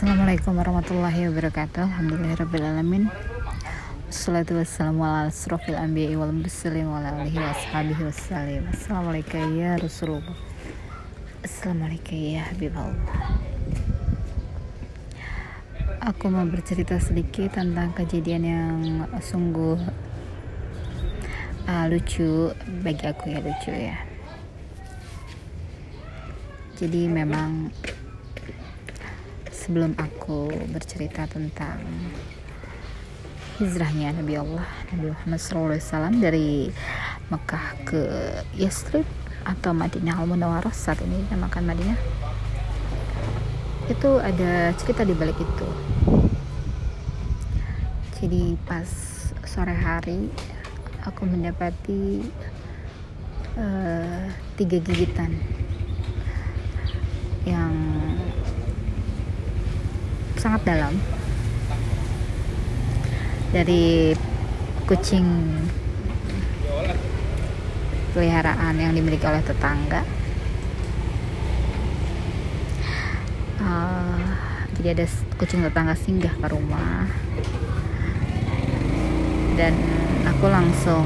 Assalamualaikum warahmatullahi wabarakatuh. Alhamdulillahirrabbilalamin ala asrafil anbiya'i wal mursalin wa alihi wa Assalamualaikum ya Rasulullah. Assalamualaikum ya Habibullah. Aku mau bercerita sedikit tentang kejadian yang sungguh uh, lucu bagi aku ya lucu ya. Jadi memang sebelum aku bercerita tentang hijrahnya Nabi Allah Nabi Muhammad SAW dari Mekah ke Yastrib atau Madinah Al Munawwarah saat ini namakan Madinah. Itu ada cerita di balik itu. Jadi pas sore hari aku mendapati uh, tiga gigitan yang sangat dalam. Dari kucing peliharaan yang dimiliki oleh tetangga. Uh, jadi ada kucing tetangga singgah ke rumah. Dan aku langsung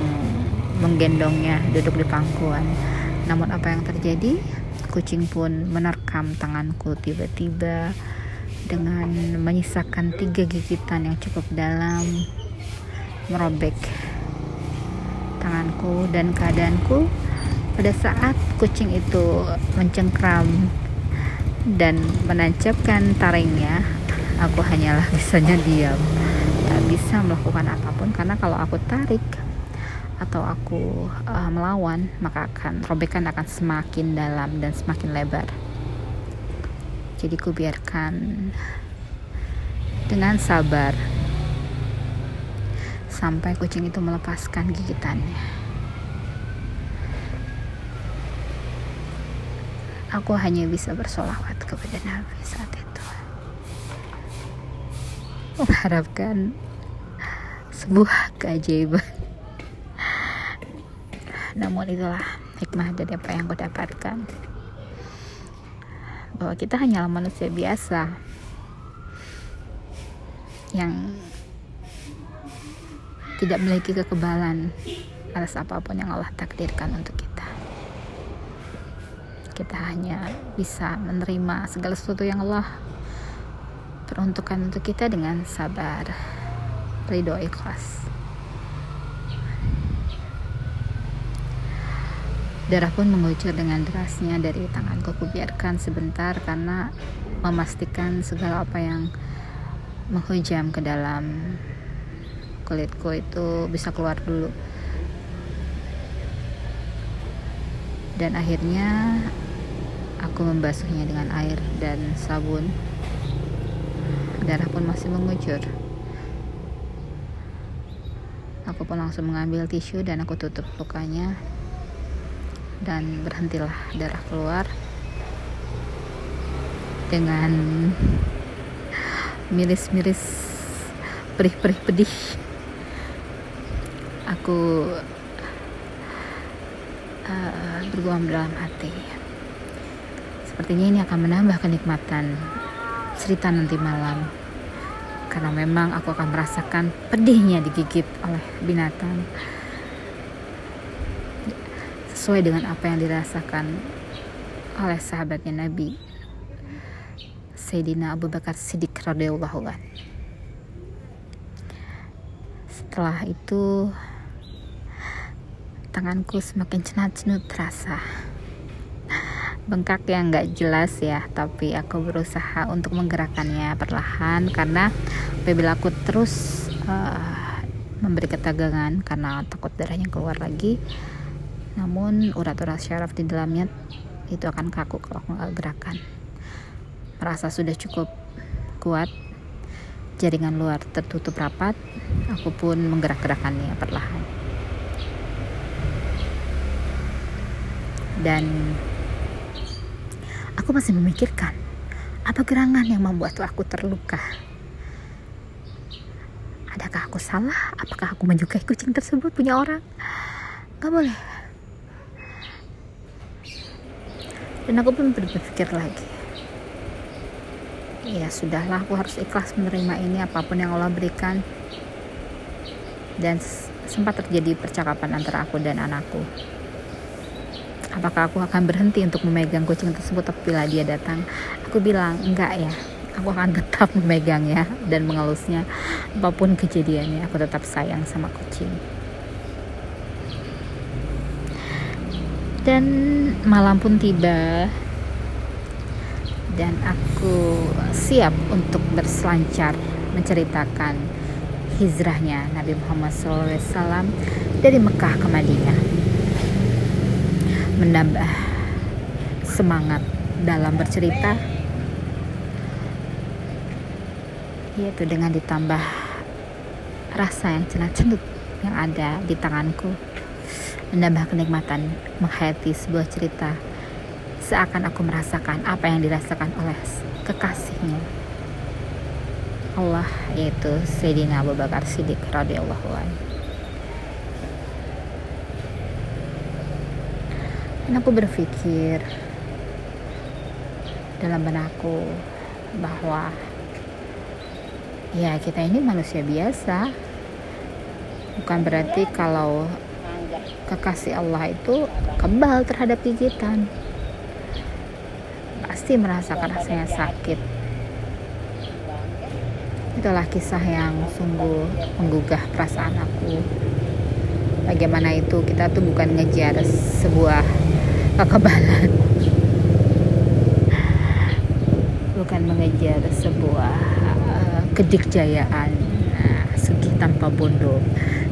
menggendongnya duduk di pangkuan. Namun apa yang terjadi? Kucing pun menerkam tanganku tiba-tiba dengan menyisakan tiga gigitan yang cukup dalam merobek tanganku dan keadaanku. Pada saat kucing itu mencengkram dan menancapkan taringnya aku hanyalah bisanya diam. Tak bisa melakukan apa pun karena kalau aku tarik atau aku uh, melawan maka akan robekan akan semakin dalam dan semakin lebar jadi ku biarkan dengan sabar sampai kucing itu melepaskan gigitannya. Aku hanya bisa bersolawat kepada Nabi saat itu. Mengharapkan sebuah keajaiban. Namun itulah hikmah dari apa yang kau dapatkan bahwa kita hanyalah manusia biasa. Yang tidak memiliki kekebalan atas apa pun yang Allah takdirkan untuk kita. Kita hanya bisa menerima segala sesuatu yang Allah peruntukkan untuk kita dengan sabar ridho ikhlas Darah pun mengucur dengan derasnya dari tanganku kubiarkan sebentar karena memastikan segala apa yang menghujam ke dalam kulitku itu bisa keluar dulu. Dan akhirnya aku membasuhnya dengan air dan sabun. Darah pun masih mengucur. Aku pun langsung mengambil tisu dan aku tutup lukanya dan berhentilah darah keluar dengan miris-miris perih-perih pedih. Aku uh, berguam dalam hati. Sepertinya ini akan menambah kenikmatan cerita nanti malam. Karena memang aku akan merasakan pedihnya digigit oleh binatang sesuai dengan apa yang dirasakan oleh sahabatnya Nabi Sayyidina Abu Bakar Siddiq radhiyallahu Setelah itu tanganku semakin cenat-cenut terasa. Bengkak yang nggak jelas ya tapi aku berusaha untuk menggerakkannya perlahan karena apabila aku terus uh, memberi ketegangan karena takut darahnya keluar lagi namun urat-urat syaraf di dalamnya itu akan kaku kalau nggak gerakan. Merasa sudah cukup kuat jaringan luar tertutup rapat aku pun menggerak-gerakannya perlahan. Dan aku masih memikirkan apa gerangan yang membuat aku terluka? Adakah aku salah? Apakah aku menyukai kucing tersebut punya orang? Gak boleh dan aku pun berpikir lagi. Ya sudahlah aku harus ikhlas menerima ini apa pun yang Allah berikan. Dan sempat terjadi percakapan antara aku dan anakku. Apakah aku akan berhenti untuk memegang kucing tersebut apabila dia datang? Aku bilang enggak ya. Aku akan tetap memegangnya dan mengelusnya. Apa pun kejadiannya aku tetap sayang sama kucing dan malam pun tiba. Dan aku siap untuk berselancar menceritakan hijrahnya Nabi Muhammad SAW dari Mekah ke Madinah. Menambah semangat dalam bercerita. Yaitu dengan ditambah rasa yang cenut yang ada di tanganku menambah kenikmatan menghayati sebuah cerita seakan aku merasakan apa yang dirasakan oleh kekasihnya. Allah yaitu Sayyidina Abu Bakar Siddiq radhiyallahu anhu. Dan aku berpikir dalam benakku bahwa ya kita ini manusia biasa. Bukan berarti kalau kekasih Allah itu kebal terhadap gigitan. Pasti merasakan rasanya sakit. Itulah kisah yang sungguh menggugah perasaan aku. Bagaimana itu? Kita tuh bukan ngejar sebuah kekebalan. Bukan mengejar sebuah uh, kedikjayaan uh, sugih tanpa bondo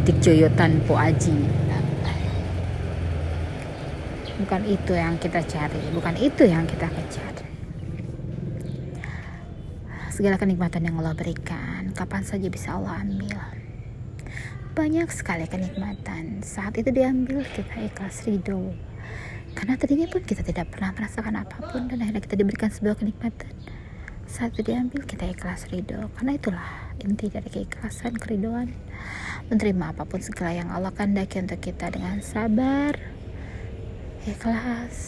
dikjoyo tanpa aji bukan itu yang kita cari bukan itu yang kita kejar. Segala kenikmatan yang Allah berikan kapan saja bisa Allah ambil. Banyak sekali kenikmatan. Saat itu diambil kita ikhlas ridho. Karena tadinya pun kita tidak pernah merasakan apa pun dan akhirnya kita diberikan sebuah kenikmatan. Saat itu diambil kita ikhlas ridho. Karena itulah inti dari keikhlasan keridoan. Menerima apa pun segala yang Allah kandaki untuk kita dengan sabar ikhlas.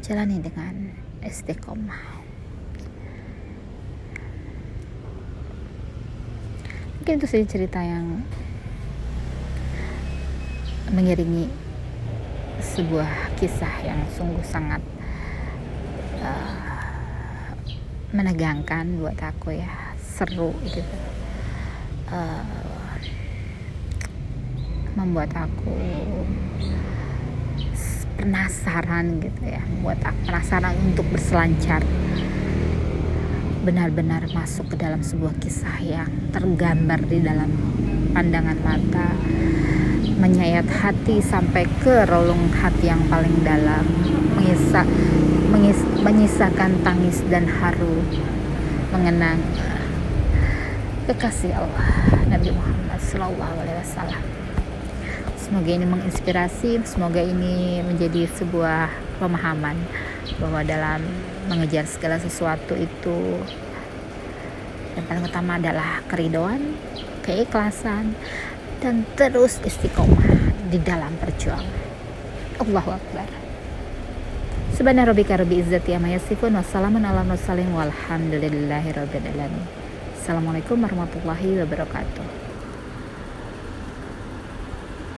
Jalani dengan istiqomah mungkin itu saja cerita yang mengiringi sebuah kisah yang sungguh sangat uh, menegangkan buat aku ya seru gitu. Uh, membuat aku penasaran gitu ya buat aku penasaran untuk berselancar benar-benar masuk ke dalam sebuah kisah yang tergambar di dalam pandangan mata menyayat hati sampai ke relung hati yang paling dalam mengisa, mengis, menyisakan tangis dan haru mengenang kekasih Allah Nabi Muhammad Sallallahu Alaihi Wasallam Semoga ini menginspirasi, semoga ini menjadi sebuah pemahaman bahwa dalam mengejar segala sesuatu itu yang paling utama adalah keridoan, keikhlasan, dan terus istiqomah di dalam perjuangan. Allahu Akbar. Subhana rabbika rabbi izzati amma yasifun wassalamun ala mursalin walhamdulillahi rabbil alamin. Assalamualaikum warahmatullahi wabarakatuh.